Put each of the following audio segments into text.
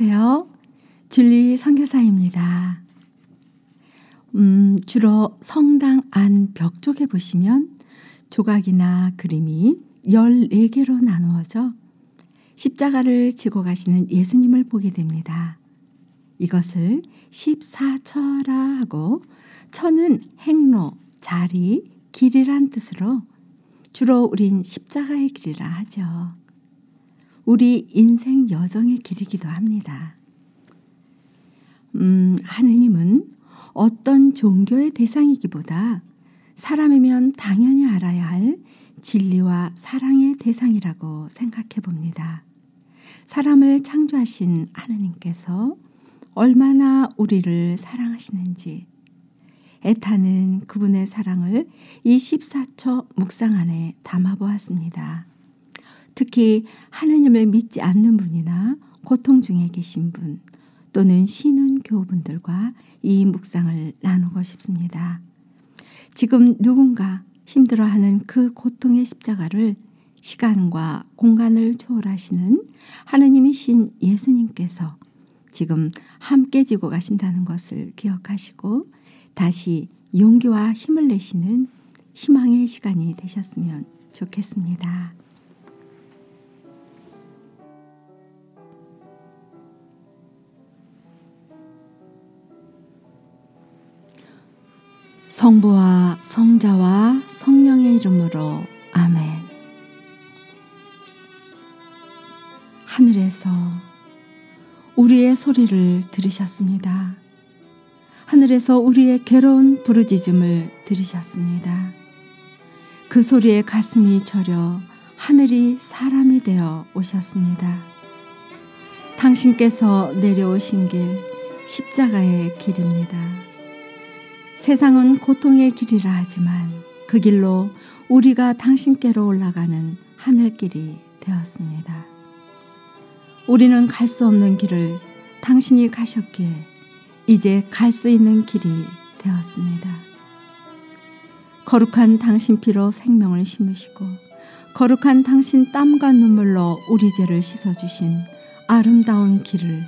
안녕하세요. 줄리 선교사입니다. 음, 주로 성당 안 벽 쪽에 보시면 조각이나 그림이 14개로 나누어져 십자가를 지고 가시는 예수님을 보게 됩니다. 이것을 14처라 하고 처는 행로, 자리, 길이란 뜻으로 주로 우린 십자가의 길이라 하죠. 우리 인생 여정의 길이기도 합니다. 음, 하느님은 어떤 종교의 대상이기보다 사람이면 당연히 알아야 할 진리와 사랑의 대상이라고 생각해 봅니다. 사람을 창조하신 하느님께서 얼마나 우리를 사랑하시는지 애타는 그분의 사랑을 이 14처 묵상 안에 담아 보았습니다. 특히 하느님을 믿지 않는 분이나 고통 중에 계신 분 또는 신은 교우분들과 이 묵상을 나누고 싶습니다. 지금 누군가 힘들어하는 그 고통의 십자가를 시간과 공간을 초월하시는 하느님이 신 예수님께서 지금 함께 지고 가신다는 것을 기억하시고 다시 용기와 힘을 내시는 희망의 시간이 되셨으면 좋겠습니다. 성부와 성자와 성령의 이름으로 아멘. 하늘에서 우리의 소리를 들으셨습니다. 하늘에서 우리의 괴로운 부르짖음을 들으셨습니다. 그 소리에 가슴이 저려 하늘이 사람이 되어 오셨습니다. 당신께서 내려오신 길 십자가의 길입니다. 세상은 고통의 길이라 하지만 그 길로 우리가 당신께로 올라가는 하늘길이 되었습니다. 우리는 갈 수 없는 길을 당신이 가셨기에 이제 갈 수 있는 길이 되었습니다. 거룩한 당신 피로 생명을 심으시고 거룩한 당신 땀과 눈물로 우리 죄를 씻어주신 아름다운 길을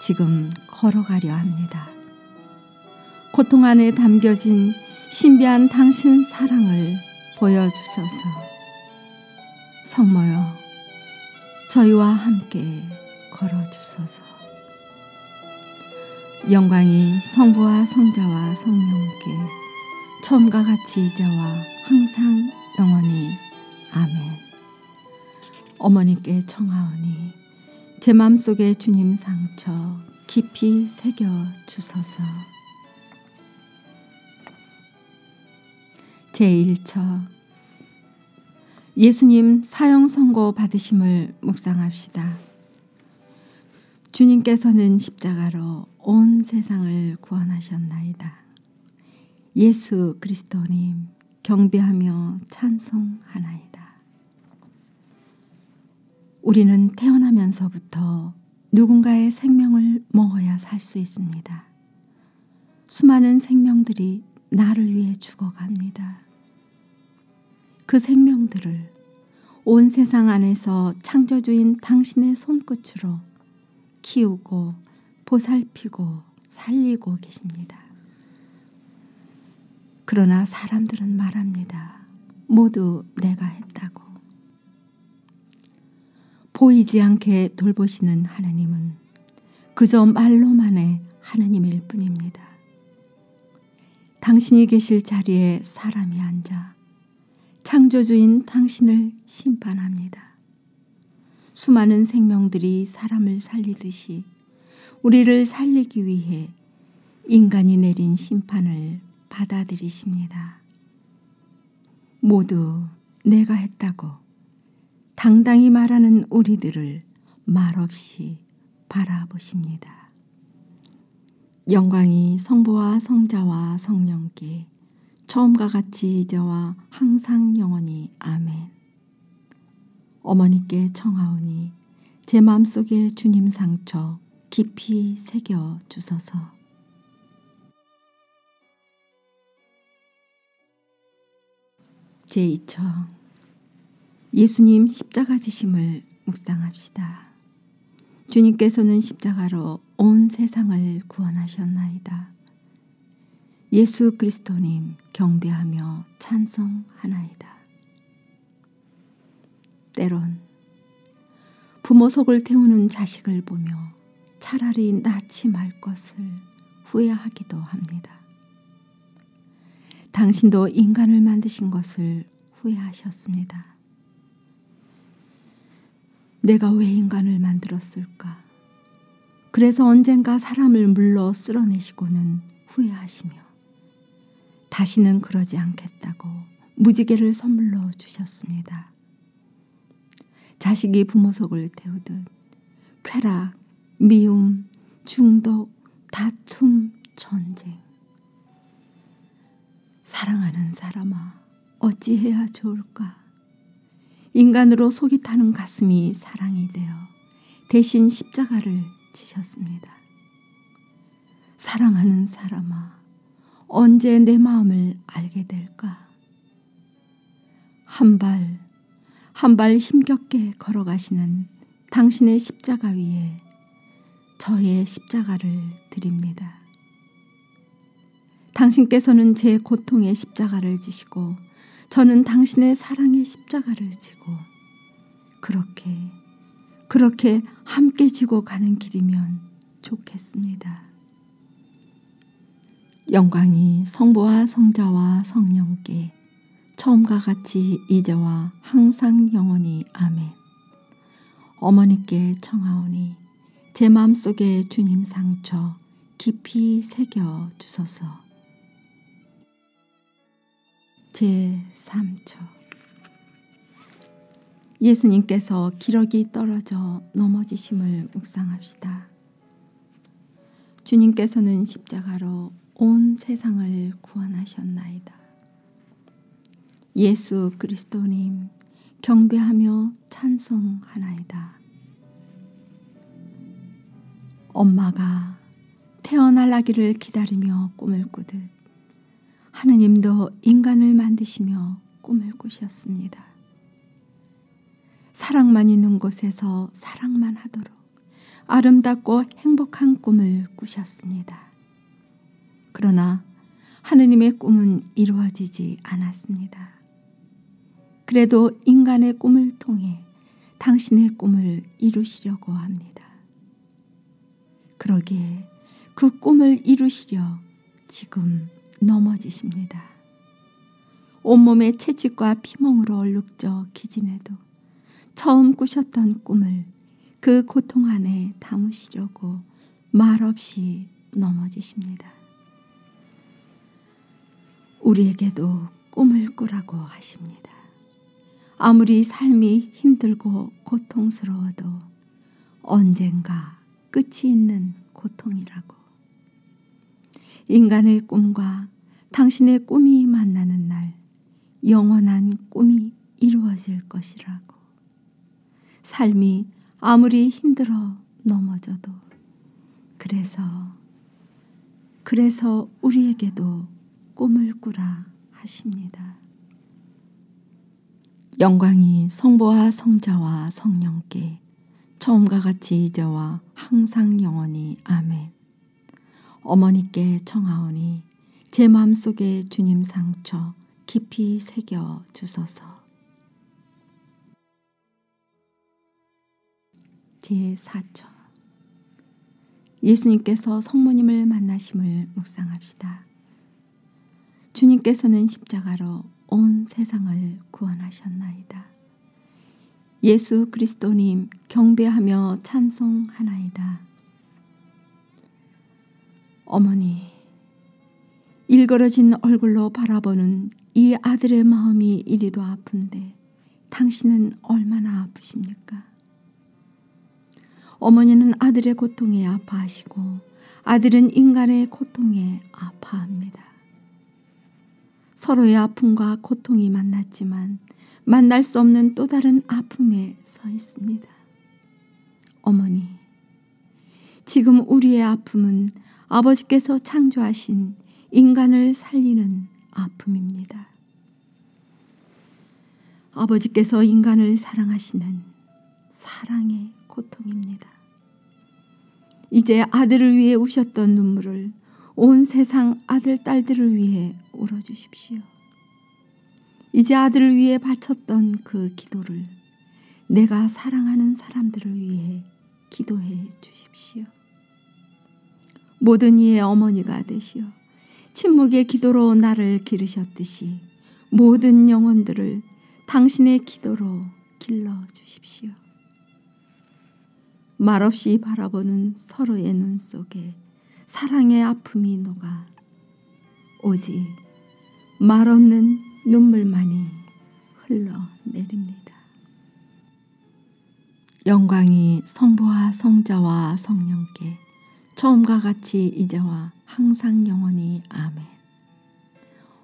지금 걸어가려 합니다. 고통 안에 담겨진 신비한 당신 사랑을 보여주셔서. 성모여 저희와 함께 걸어주소서. 영광이 성부와 성자와 성령께 처음과 같이 이제와 항상 영원히 아멘. 어머니께 청하오니 제 맘속에 주님 상처 깊이 새겨 주소서 제1처 예수님 사형 선고 받으심을 묵상합시다. 주님께서는 십자가로 온 세상을 구원하셨나이다. 예수 그리스도님 경배하며 찬송하나이다. 우리는 태어나면서부터 누군가의 생명을 먹어야 살 수 있습니다. 수많은 생명들이 나를 위해 죽어갑니다. 그 생명들을 온 세상 안에서 창조주인 당신의 손끝으로 키우고 보살피고 살리고 계십니다. 그러나 사람들은 말합니다. 모두 내가 했다고. 보이지 않게 돌보시는 하나님은 그저 말로만의 하나님일 뿐입니다. 당신이 계실 자리에 사람이 앉아 창조주인 당신을 심판합니다. 수많은 생명들이 사람을 살리듯이 우리를 살리기 위해 인간이 내린 심판을 받아들이십니다. 모두 내가 했다고 당당히 말하는 우리들을 말없이 바라보십니다. 영광이 성부와 성자와 성령께 처음과 같이 이제와 항상 영원히 아멘. 어머니께 청하오니 제 마음속에 주님 상처 깊이 새겨 주소서. 제2청 예수님 십자가 지심을 묵상합시다. 주님께서는 십자가로 온 세상을 구원하셨나이다. 예수 그리스도님 경배하며 찬송하나이다. 때론 부모 속을 태우는 자식을 보며 차라리 낳지 말 것을 후회하기도 합니다. 당신도 인간을 만드신 것을 후회하셨습니다. 내가 왜 인간을 만들었을까? 그래서 언젠가 사람을 물러 쓸어내시고는 후회하시며 다시는 그러지 않겠다고 무지개를 선물로 주셨습니다. 자식이 부모 속을 태우듯 쾌락, 미움, 중독, 다툼, 전쟁. 사랑하는 사람아, 어찌해야 좋을까? 인간으로 속이 타는 가슴이 사랑이 되어 대신 십자가를 지셨습니다. 사랑하는 사람아, 언제 내 마음을 알게 될까? 한 발, 한 발 힘겹게 걸어가시는 당신의 십자가 위에 저의 십자가를 드립니다. 당신께서는 제 고통의 십자가를 지시고 저는 당신의 사랑의 십자가를 지고 그렇게 그렇게 함께 지고 가는 길이면 좋겠습니다. 영광이 성부와 성자와 성령께 처음과 같이 이제와 항상 영원히 아멘. 어머니께 청하오니 제 마음속에 주님 상처 깊이 새겨 주소서. 제3초 예수님께서 기러기 떨어져 넘어지심을 묵상합시다. 주님께서는 십자가로 온 세상을 구원하셨나이다. 예수 그리스도님 경배하며 찬송하나이다. 엄마가 태어날 아기를 기다리며 꿈을 꾸듯 하느님도 인간을 만드시며 꿈을 꾸셨습니다. 사랑만 있는 곳에서 사랑만 하도록 아름답고 행복한 꿈을 꾸셨습니다. 그러나 하느님의 꿈은 이루어지지 않았습니다. 그래도 인간의 꿈을 통해 당신의 꿈을 이루시려고 합니다. 그러기에 그 꿈을 이루시려 지금 넘어지십니다. 온몸에 채찍과 피멍으로 얼룩져 기진해도 처음 꾸셨던 꿈을 그 고통 안에 담으시려고 말없이 넘어지십니다. 우리에게도 꿈을 꾸라고 하십니다. 아무리 삶이 힘들고 고통스러워도 언젠가 끝이 있는 고통이라고. 인간의 꿈과 당신의 꿈이 만나는 날 영원한 꿈이 이루어질 것이라고. 삶이 아무리 힘들어 넘어져도 그래서 그래서 우리에게도 꿈을 꾸라 하십니다. 영광이 성부와 성자와 성령께 처음과 같이 이제와 항상 영원히 아멘. 어머니께 청하오니 제 마음속에 주님 상처 깊이 새겨 주소서. 제4처 예수님께서 성모님을 만나심을 묵상합시다. 주님께서는 십자가로 온 세상을 구원하셨나이다. 예수 그리스도님 경배하며 찬송하나이다. 어머니, 일그러진 얼굴로 바라보는 이 아들의 마음이 이리도 아픈데 당신은 얼마나 아프십니까? 어머니는 아들의 고통에 아파하시고 아들은 인간의 고통에 아파합니다. 서로의 아픔과 고통이 만났지만 만날 수 없는 또 다른 아픔에 서 있습니다. 어머니, 지금 우리의 아픔은 아버지께서 창조하신 인간을 살리는 아픔입니다. 아버지께서 인간을 사랑하시는 사랑의 고통입니다. 이제 아들을 위해 우셨던 눈물을 온 세상 아들, 딸들을 위해 울어 주십시오. 이제 아들을 위해 바쳤던 그 기도를 내가 사랑하는 사람들을 위해 기도해 주십시오. 모든 이의 어머니가 되시어 침묵의 기도로 나를 기르셨듯이 모든 영혼들을 당신의 기도로 길러 주십시오. 말없이 바라보는 서로의 눈 속에 사랑의 아픔이 녹아 오직 말없는 눈물만이 흘러내립니다. 영광이 성부와 성자와 성령께 처음과 같이 이제와 항상 영원히 아멘.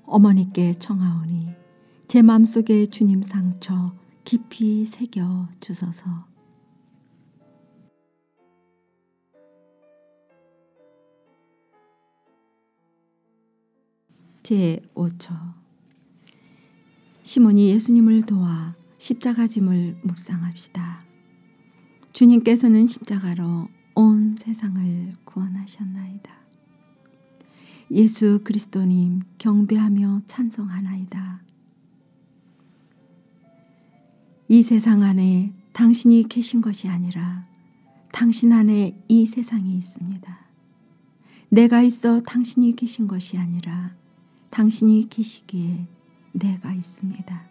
어머니께 청하오니 제 맘속에 주님 상처 깊이 새겨 주소서. 제 5초 시몬이 예수님을 도와 십자가 짐을 묵상합시다. 주님께서는 십자가로 온 세상을 구원하셨나이다. 예수 그리스도님 경배하며 찬송하나이다. 이 세상 안에 당신이 계신 것이 아니라 당신 안에 이 세상이 있습니다. 내가 있어 당신이 계신 것이 아니라 당신이 계시기에 내가 있습니다.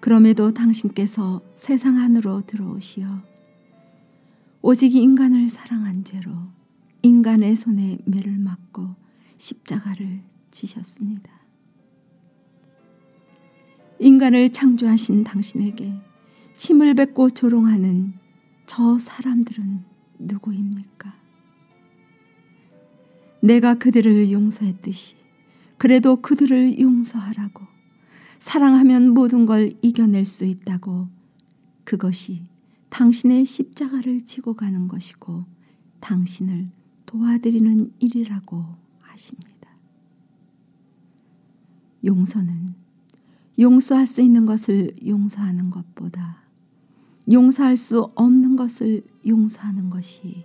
그럼에도 당신께서 세상 안으로 들어오시어 오직 인간을 사랑한 죄로 인간의 손에 매를 맞고 십자가를 지셨습니다. 인간을 창조하신 당신에게 침을 뱉고 조롱하는 저 사람들은 누구입니까? 내가 그들을 용서했듯이 그래도 그들을 용서하라고 사랑하면 모든 걸 이겨낼 수 있다고 그것이 당신의 십자가를 지고 가는 것이고 당신을 도와드리는 일이라고 하십니다. 용서는 용서할 수 있는 것을 용서하는 것보다 용서할 수 없는 것을 용서하는 것이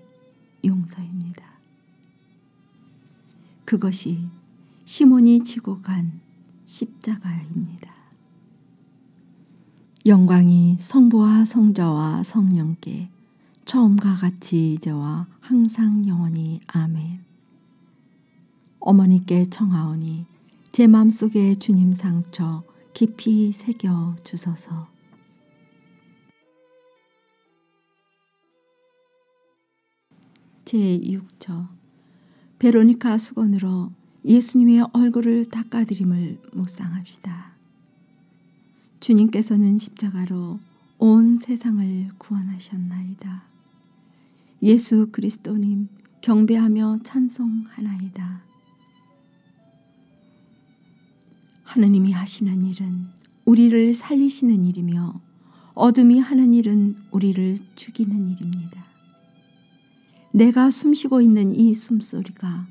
용서입니다. 그것이 시몬이 지고 간 십자가입니다. 영광이 성부와 성자와 성령께 처음과 같이 이제와 항상 영원히 아멘. 어머니께 청하오니 제 마음속에 주님 상처 깊이 새겨 주소서. 제6조 베로니카 수건으로 예수님의 얼굴을 닦아드림을 묵상합시다. 주님께서는 십자가로 온 세상을 구원하셨나이다. 예수 그리스도님 경배하며 찬송하나이다. 하느님이 하시는 일은 우리를 살리시는 일이며 어둠이 하는 일은 우리를 죽이는 일입니다. 내가 숨쉬고 있는 이 숨소리가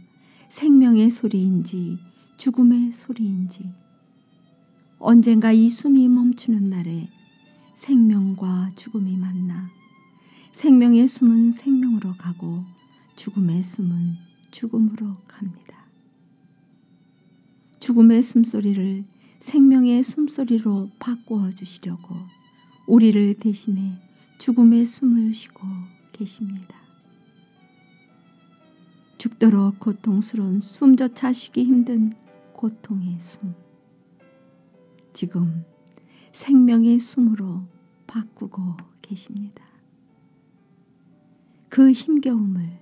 생명의 소리인지 죽음의 소리인지 언젠가 이 숨이 멈추는 날에 생명과 죽음이 만나 생명의 숨은 생명으로 가고 죽음의 숨은 죽음으로 갑니다. 죽음의 숨소리를 생명의 숨소리로 바꾸어 주시려고 우리를 대신해 죽음의 숨을 쉬고 계십니다. 죽도록 고통스러운 숨조차 쉬기 힘든 고통의 숨. 지금 생명의 숨으로 바꾸고 계십니다. 그 힘겨움을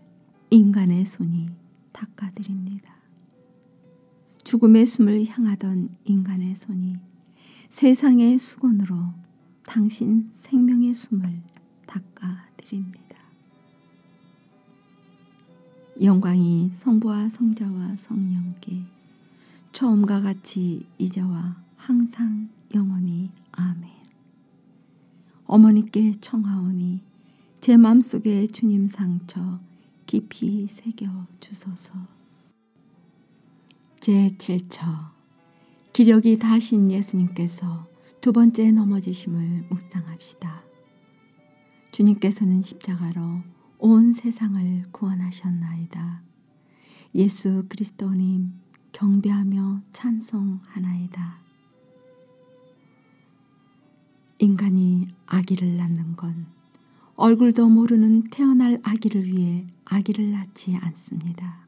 인간의 손이 닦아드립니다. 죽음의 숨을 향하던 인간의 손이 세상의 수건으로 당신 생명의 숨을 닦아 드립니다. 영광이 성부와 성자와 성령께 처음과 같이 이제와 항상 영원히 아멘. 어머니께 청하오니 제 마음속에 주님 상처 깊이 새겨 주소서. 제 7처 기력이 다신 예수님께서 두 번째 넘어지심을 묵상합시다. 주님께서는 십자가로 온 세상을 구원하셨나이다. 예수 그리스도님 경배하며 찬송하나이다. 인간이 아기를 낳는 건 얼굴도 모르는 태어날 아기를 위해 아기를 낳지 않습니다.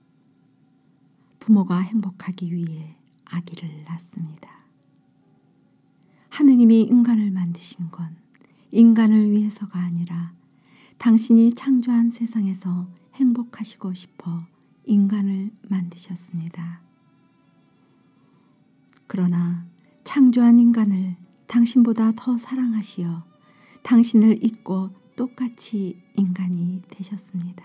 부모가 행복하기 위해 아기를 낳습니다. 하느님이 인간을 만드신 건 인간을 위해서가 아니라 당신이 창조한 세상에서 행복하시고 싶어 인간을 만드셨습니다. 그러나 창조한 인간을 당신보다 더 사랑하시어 당신을 잊고 똑같이 인간이 되셨습니다.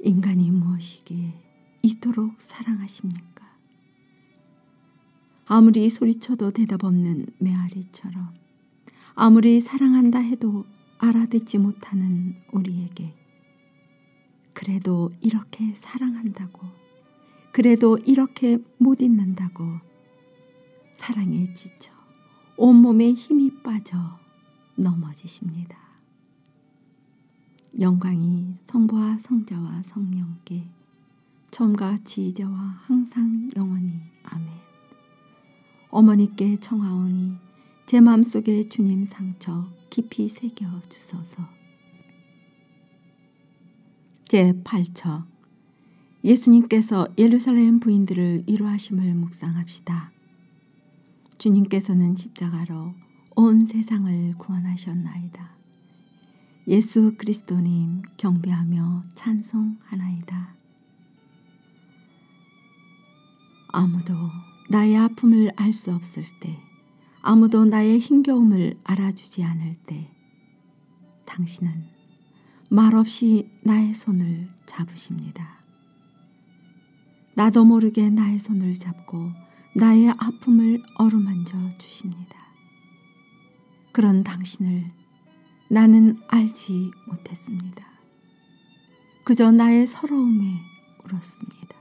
인간이 무엇이기에 이토록 사랑하십니까? 아무리 소리쳐도 대답 없는 메아리처럼 아무리 사랑한다 해도 알아듣지 못하는 우리에게 그래도 이렇게 사랑한다고 그래도 이렇게 못 잊는다고 사랑에 지쳐 온몸에 힘이 빠져 넘어지십니다. 영광이 성부와 성자와 성령께 처음과 이제와 항상 영원히 아멘. 어머니께 청하오니 제 마음속에 주님 상처 깊이 새겨 주소서. 제 8처 예수님께서 예루살렘 부인들을 위로하심을 묵상합시다. 주님께서는 십자가로 온 세상을 구원하셨나이다. 예수 그리스도님 경배하며 찬송하나이다. 아무도 나의 아픔을 알 수 없을 때, 아무도 나의 힘겨움을 알아주지 않을 때, 당신은 말없이 나의 손을 잡으십니다. 나도 모르게 나의 손을 잡고 나의 아픔을 어루만져 주십니다. 그런 당신을 나는 알지 못했습니다. 그저 나의 서러움에 울었습니다.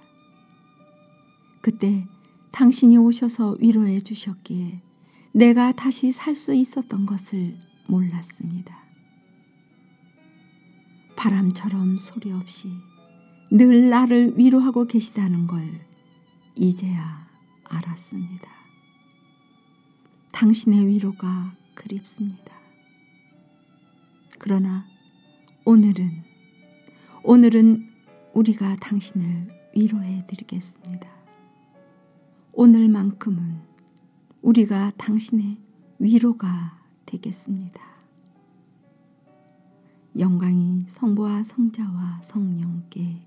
그때 당신이 오셔서 위로해 주셨기에 내가 다시 살 수 있었던 것을 몰랐습니다. 바람처럼 소리 없이 늘 나를 위로하고 계시다는 걸 이제야 알았습니다. 당신의 위로가 그립습니다. 그러나 오늘은, 오늘은 우리가 당신을 위로해 드리겠습니다. 오늘만큼은 우리가 당신의 위로가 되겠습니다. 영광이 성부와 성자와 성령께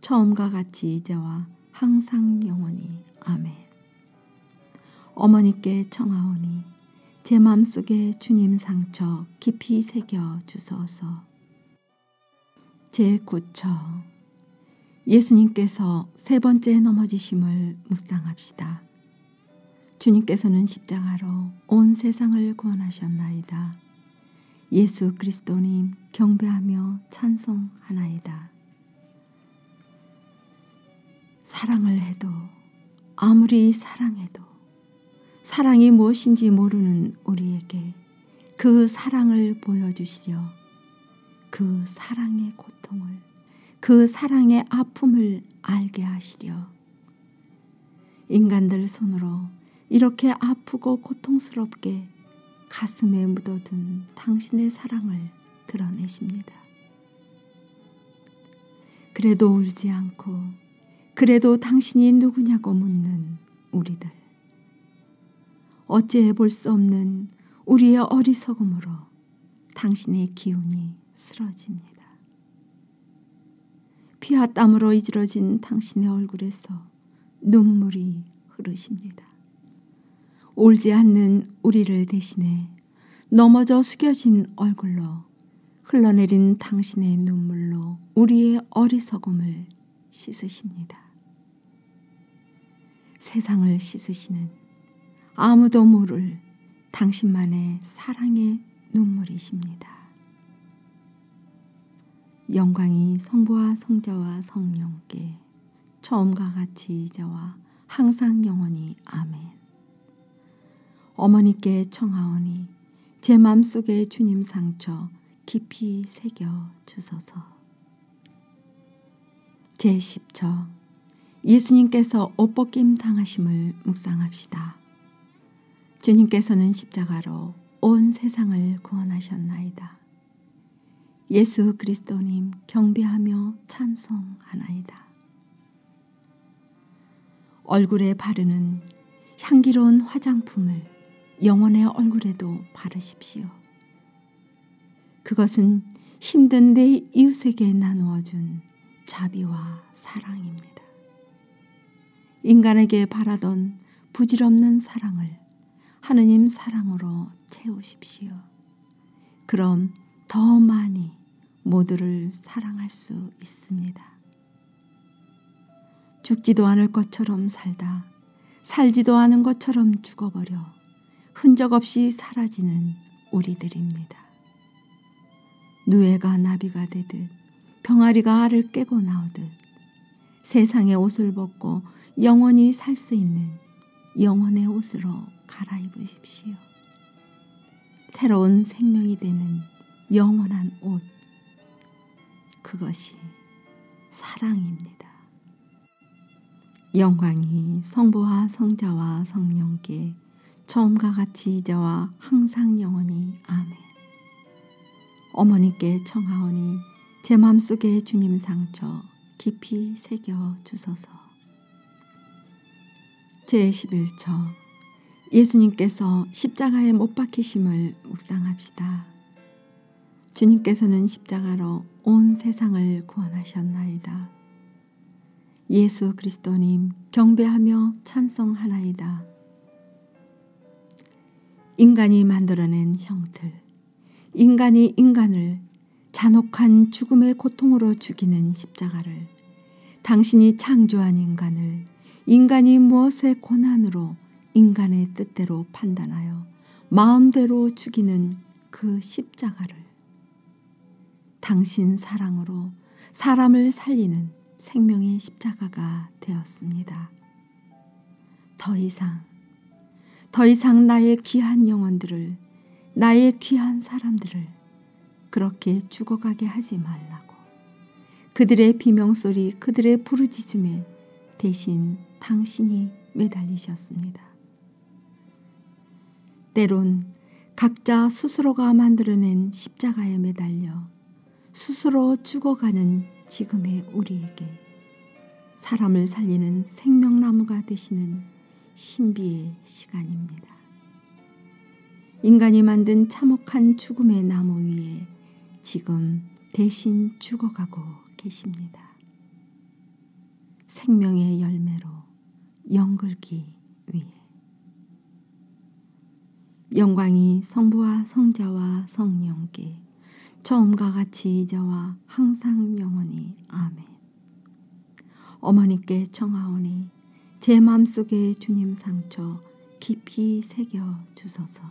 처음과 같이 이제와 항상 영원히 아멘. 어머니께 청하오니 제 마음속에 주님 상처 깊이 새겨 주소서. 제 9처 예수님께서 세 번째 넘어지심을 묵상합시다. 주님께서는 십자가로 온 세상을 구원하셨나이다. 예수 그리스도님 경배하며 찬송하나이다. 사랑을 해도 아무리 사랑해도 사랑이 무엇인지 모르는 우리에게 그 사랑을 보여주시려 그 사랑의 고통을 그 사랑의 아픔을 알게 하시려 인간들 손으로 이렇게 아프고 고통스럽게 가슴에 묻어둔 당신의 사랑을 드러내십니다. 그래도 울지 않고 그래도 당신이 누구냐고 묻는 우리들. 어찌해 볼 수 없는 우리의 어리석음으로 당신의 기운이 쓰러집니다. 피와 땀으로 이지러진 당신의 얼굴에서 눈물이 흐르십니다. 옳지 않는 우리를 대신해 넘어져 숙여진 얼굴로 흘러내린 당신의 눈물로 우리의 어리석음을 씻으십니다. 세상을 씻으시는 아무도 모를 당신만의 사랑의 눈물이십니다. 영광이 성부와 성자와 성령께 처음과 같이 이제와 항상 영원히 아멘. 어머니께 청하오니 제 맘속에 주님 상처 깊이 새겨 주소서. 제10처 예수님께서 옷벗김 당하심을 묵상합시다. 주님께서는 십자가로 온 세상을 구원하셨나이다. 예수 그리스도님 경배하며 찬송하나이다. 얼굴에 바르는 향기로운 화장품을 영혼의 얼굴에도 바르십시오. 그것은 힘든 내 이웃에게 나누어 준 자비와 사랑입니다. 인간에게 바라던 부질없는 사랑을 하느님 사랑으로 채우십시오. 그럼 더 많이 모두를 사랑할 수 있습니다. 죽지도 않을 것처럼 살다 살지도 않은 것처럼 죽어버려 흔적 없이 사라지는 우리들입니다. 누에가 나비가 되듯 병아리가 알을 깨고 나오듯 세상의 옷을 벗고 영원히 살 수 있는 영원의 옷으로 갈아입으십시오. 새로운 생명이 되는 영원한 옷. 그것이 사랑입니다. 영광이 성부와 성자와 성령께 처음과 같이 이제와 항상 영원히 아멘. 어머니께 청하오니 제 맘속에 주님 상처 깊이 새겨 주소서. 제11처 예수님께서 십자가에 못 박히심을 묵상합시다. 주님께서는 십자가로 온 세상을 구원하셨나이다. 예수 그리스도님 경배하며 찬송하나이다. 인간이 만들어낸 형틀, 인간이 인간을 잔혹한 죽음의 고통으로 죽이는 십자가를 당신이 창조한 인간을 인간이 무엇의 고난으로 인간의 뜻대로 판단하여 마음대로 죽이는 그 십자가를 당신 사랑으로 사람을 살리는 생명의 십자가가 되었습니다. 더 이상, 더 이상 나의 귀한 영혼들을, 나의 귀한 사람들을 그렇게 죽어가게 하지 말라고. 그들의 비명소리, 그들의 부르짖음에 대신 당신이 매달리셨습니다. 때론 각자 스스로가 만들어낸 십자가에 매달려 스스로 죽어가는 지금의 우리에게 사람을 살리는 생명나무가 되시는 신비의 시간입니다. 인간이 만든 참혹한 죽음의 나무 위에 지금 대신 죽어가고 계십니다. 생명의 열매로 영글기 위해. 영광이 성부와 성자와 성령께 처음과 같이 이제와 항상 영원히 아멘. 어머니께 청하오니 제 마음속에 주님 상처 깊이 새겨 주소서.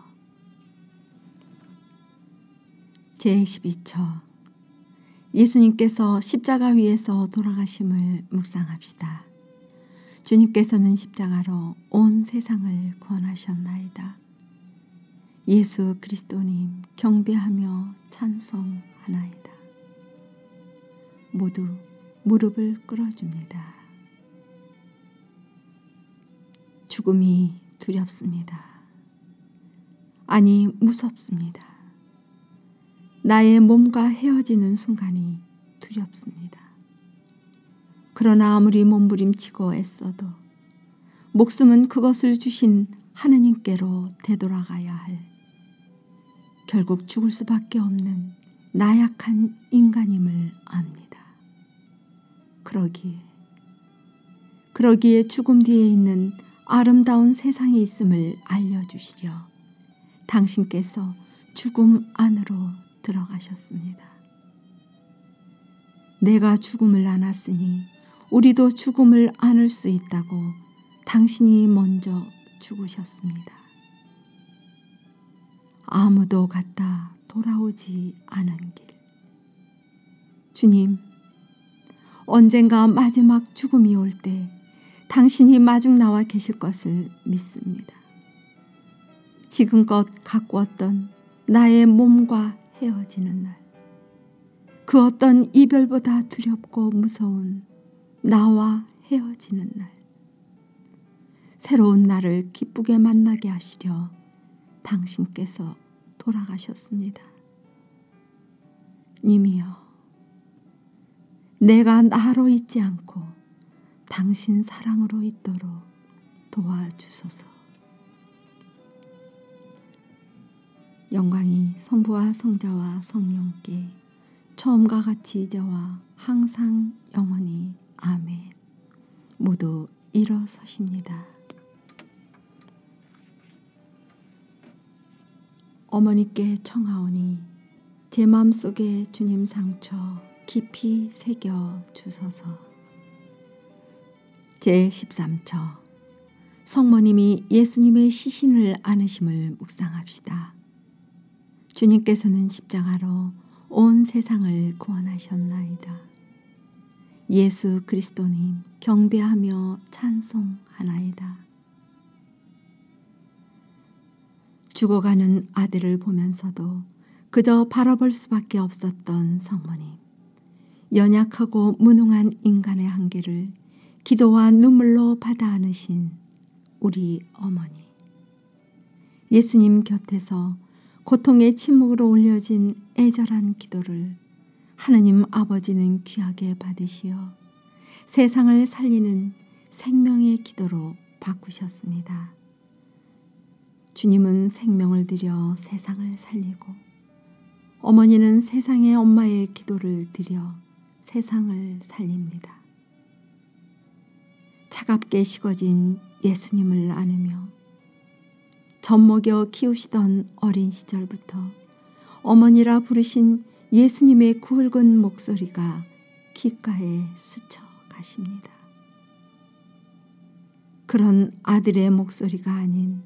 제12처 예수님께서 십자가 위에서 돌아가심을 묵상합시다. 주님께서는 십자가로 온 세상을 구원하셨나이다. 예수 그리스도님 경배하며 찬송하나이다. 모두 무릎을 꿇어줍니다. 죽음이 두렵습니다. 아니 무섭습니다. 나의 몸과 헤어지는 순간이 두렵습니다. 그러나 아무리 몸부림치고 애써도 목숨은 그것을 주신 하느님께로 되돌아가야 할 결국 죽을 수밖에 없는 나약한 인간임을 압니다. 그러기에 그러기에 죽음 뒤에 있는 아름다운 세상에 있음을 알려주시려 당신께서 죽음 안으로 들어가셨습니다. 내가 죽음을 안았으니 우리도 죽음을 안을 수 있다고 당신이 먼저 죽으셨습니다. 아무도 갔다 돌아오지 않은 길. 주님, 언젠가 마지막 죽음이 올 때 당신이 마중 나와 계실 것을 믿습니다. 지금껏 왔던 나의 몸과 헤어지는 날. 그 어떤 이별보다 두렵고 무서운 나와 헤어지는 날. 새로운 나를 기쁘게 만나게 하시려 당신께서 돌아가셨습니다. 님이여, 내가 나로 있지 않고 당신 사랑으로 있도록 도와주소서. 영광이 성부와 성자와 성령께 처음과 같이 이제와 항상 영원히 아멘. 모두 일어서십니다. 어머니께 청하오니 제 마음속에 주님 상처 깊이 새겨 주소서. 제 13처 성모님이 예수님의 시신을 안으심을 묵상합시다. 주님께서는 십자가로 온 세상을 구원하셨나이다. 예수 그리스도님 경배하며 찬송하나이다. 죽어가는 아들을 보면서도 그저 바라볼 수밖에 없었던 성모님. 연약하고 무능한 인간의 한계를 기도와 눈물로 받아 안으신 우리 어머니. 예수님 곁에서 고통의 침묵으로 올려진 애절한 기도를 하느님 아버지는 귀하게 받으시어 세상을 살리는 생명의 기도로 바꾸셨습니다. 주님은 생명을 들여 세상을 살리고 어머니는 세상의 엄마의 기도를 들여 세상을 살립니다. 차갑게 식어진 예수님을 안으며 젖먹여 키우시던 어린 시절부터 어머니라 부르신 예수님의 굵은 목소리가 귓가에 스쳐 가십니다. 그런 아들의 목소리가 아닌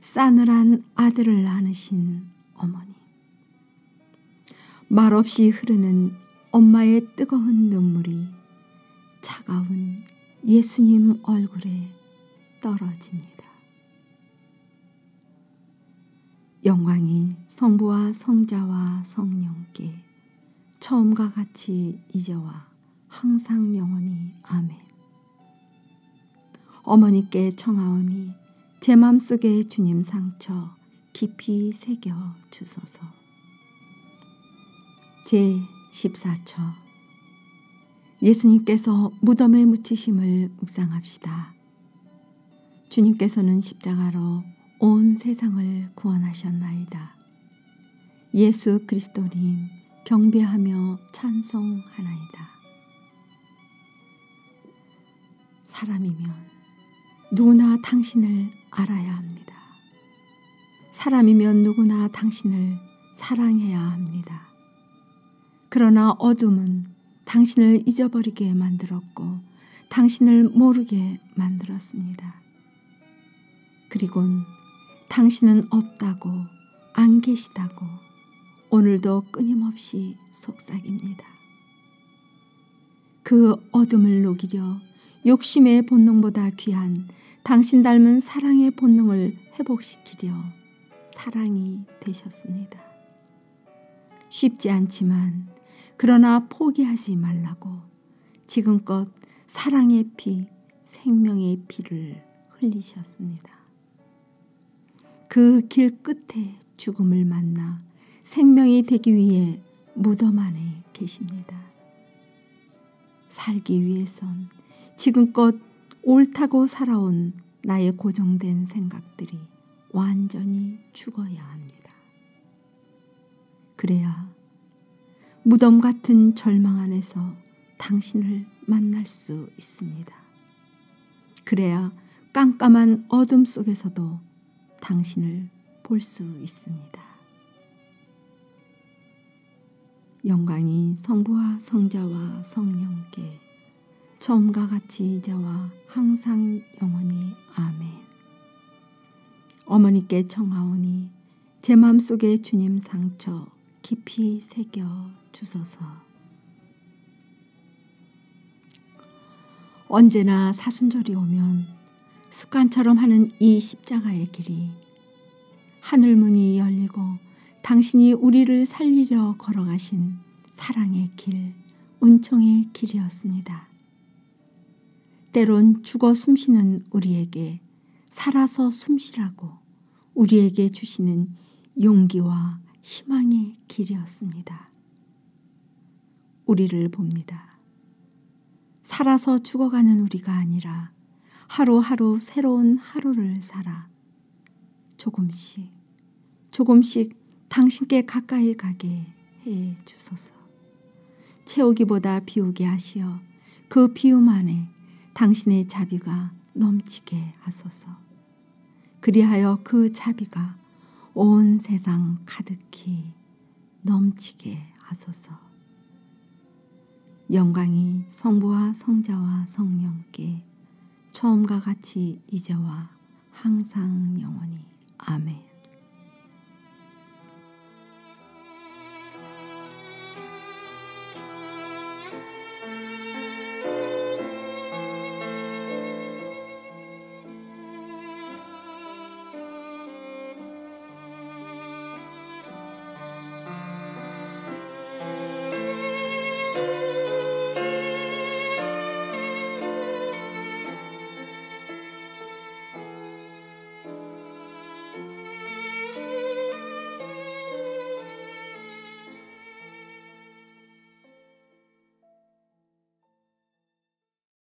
싸늘한 아들을 안으신 어머니. 말없이 흐르는 엄마의 뜨거운 눈물이 차가운 예수님 얼굴에 떨어집니다. 영광이 성부와 성자와 성령께 처음과 같이 이제와 항상 영원히 아멘. 어머니께 청하오니 제 맘속에 주님 상처 깊이 새겨 주소서. 제 14처 예수님께서 무덤에 묻히심을 묵상합시다. 주님께서는 십자가로 온 세상을 구원하셨나이다. 예수 그리스도님 경배하며 찬송하나이다. 사람이면 누구나 당신을 알아야 합니다. 사람이면 누구나 당신을 사랑해야 합니다. 그러나 어둠은 당신을 잊어버리게 만들었고 당신을 모르게 만들었습니다. 그리곤 당신은 없다고 안 계시다고 오늘도 끊임없이 속삭입니다. 그 어둠을 녹이려 욕심의 본능보다 귀한 당신 닮은 사랑의 본능을 회복시키려 사랑이 되셨습니다. 쉽지 않지만 그러나 포기하지 말라고 지금껏 사랑의 피, 생명의 피를 흘리셨습니다. 그 길 끝에 죽음을 만나 생명이 되기 위해 무덤 안에 계십니다. 살기 위해선 지금껏 옳다고 살아온 나의 고정된 생각들이 완전히 죽어야 합니다. 그래야 무덤 같은 절망 안에서 당신을 만날 수 있습니다. 그래야 깜깜한 어둠 속에서도 당신을 볼 수 있습니다. 영광이 성부와 성자와 성령께 처음과 같이 이제와 항상 영원히 아멘. 어머니께 청하오니 제 마음속에 주님 상처 깊이 새겨 주소서. 언제나 사순절이 오면 습관처럼 하는 이 십자가의 길이 하늘 문이 열리고 당신이 우리를 살리려 걸어가신 사랑의 길, 은총의 길이었습니다. 때론 죽어 숨쉬는 우리에게 살아서 숨쉬라고 우리에게 주시는 용기와 희망의 길이었습니다. 우리를 봅니다. 살아서 죽어가는 우리가 아니라 하루하루 새로운 하루를 살아 조금씩 조금씩 당신께 가까이 가게 해 주소서. 채우기보다 비우게 하시어 그 비움 안에 당신의 자비가 넘치게 하소서. 그리하여 그 자비가 온 세상 가득히 넘치게 하소서. 영광이 성부와 성자와 성령께 처음과 같이 이제와 항상 영원히 아멘.